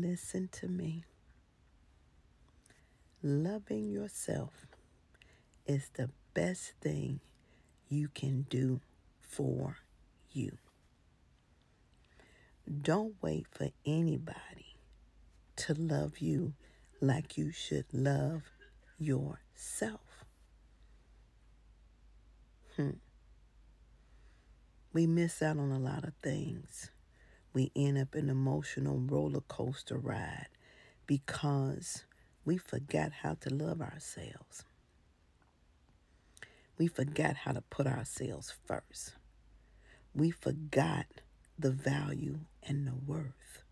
Listen to me. Loving yourself is the best thing you can do for you. Don't wait for anybody to love you like you should love yourself. Hmm. We miss out on a lot of things. We end up in an emotional roller coaster ride because we forgot how to love ourselves. We forgot how to put ourselves first. We forgot the value and the worth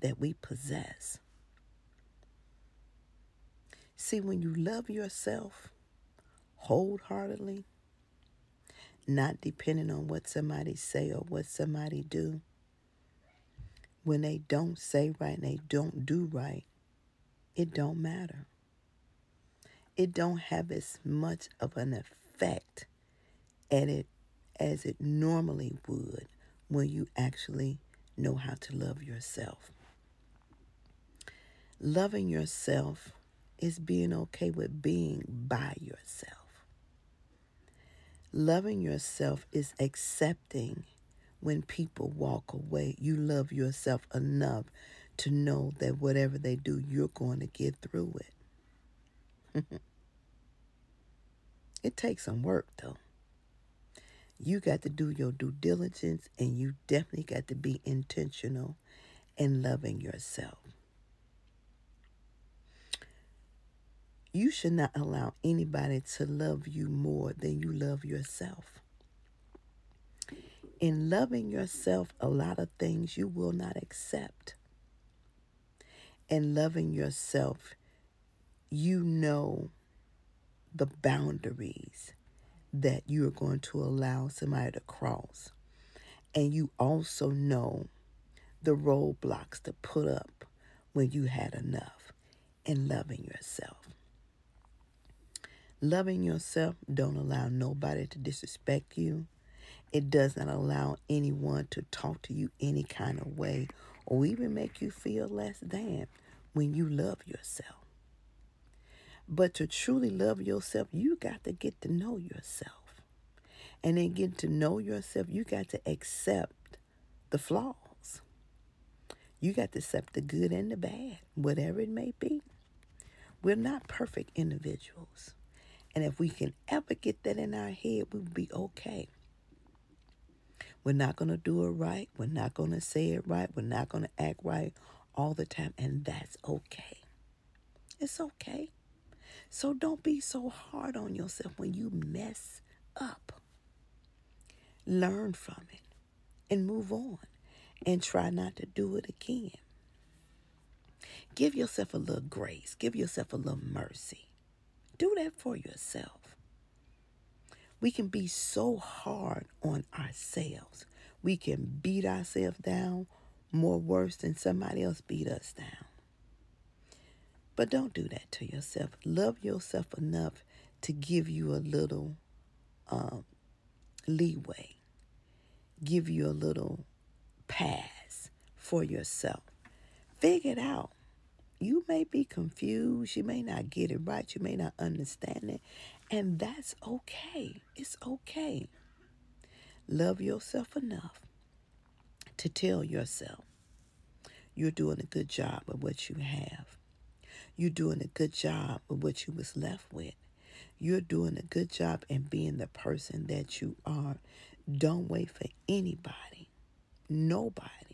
that we possess. See, when you love yourself wholeheartedly, not depending on what somebody say or what somebody do, when they don't say right and they don't do right, it don't matter. It don't have as much of an effect at it as it normally would when you actually know how to love yourself. Loving yourself is being okay with being by yourself. Loving yourself is accepting when people walk away. You love yourself enough to know that whatever they do, you're going to get through it. it takes some work, though. You got to do your due diligence and you definitely got to be intentional in loving yourself. You should not allow anybody to love you more than you love yourself. In loving yourself, a lot of things you will not accept. In loving yourself, you know the boundaries that you are going to allow somebody to cross. And you also know the roadblocks to put up when you had enough in loving yourself. Loving yourself don't allow nobody to disrespect you. It does not allow anyone to talk to you any kind of way or even make you feel less than when you love yourself. But to truly love yourself, you got to get to know yourself. And then get to know yourself, you got to accept the flaws. You got to accept the good and the bad, whatever it may be. We're not perfect individuals. And if we can ever get that in our head, we'll be okay. We're not going to do it right. We're not going to say it right. We're not going to act right all the time. And that's okay. It's okay. So don't be so hard on yourself when you mess up. Learn from it and move on and try not to do it again. Give yourself a little grace, give yourself a little mercy. Do that for yourself. We can be so hard on ourselves. We can beat ourselves down more worse than somebody else beat us down. But don't do that to yourself. Love yourself enough to give you a little um, leeway, give you a little pass for yourself. Figure it out you may be confused. You may not get it right. You may not understand it. And that's okay. It's okay. Love yourself enough to tell yourself you're doing a good job with what you have. You're doing a good job with what you was left with. You're doing a good job in being the person that you are. Don't wait for anybody, nobody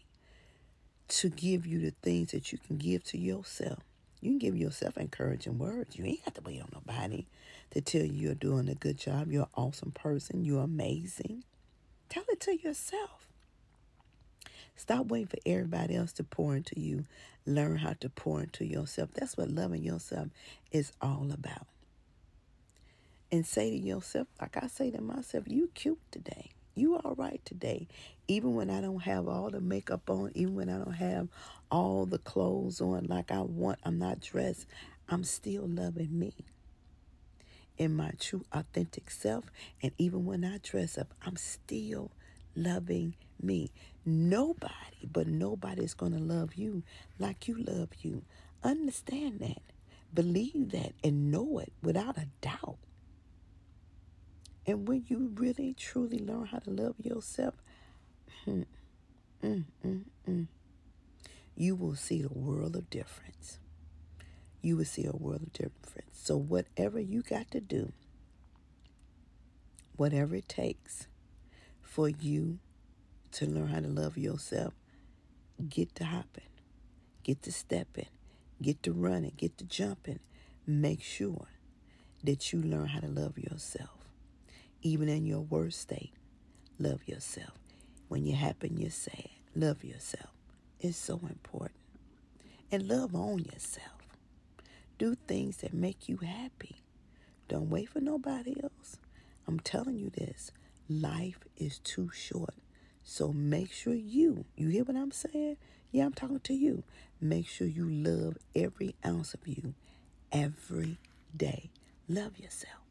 to give you the things that you can give to yourself. You can give yourself encouraging words. You ain't got to wait on nobody to tell you you're doing a good job. You're an awesome person. You're amazing. Tell it to yourself. Stop waiting for everybody else to pour into you. Learn how to pour into yourself. That's what loving yourself is all about. And say to yourself, like I say to myself, you cute today. You all right today. Even when I don't have all the makeup on, even when I don't have all the clothes on like I want, I'm not dressed, I'm still loving me in my true authentic self. And even when I dress up, I'm still loving me. Nobody but nobody's going to love you like you love you. Understand that. Believe that and know it without a doubt. And when you really truly learn how to love yourself, you will see a world of difference. You will see a world of difference. So, whatever you got to do, whatever it takes for you to learn how to love yourself, get to hopping, get to stepping, get to running, get to jumping. Make sure that you learn how to love yourself. Even in your worst state, love yourself. When you're happy and you're sad, love yourself. It's so important. And love on yourself. Do things that make you happy. Don't wait for nobody else. I'm telling you this life is too short. So make sure you, you hear what I'm saying? Yeah, I'm talking to you. Make sure you love every ounce of you every day. Love yourself.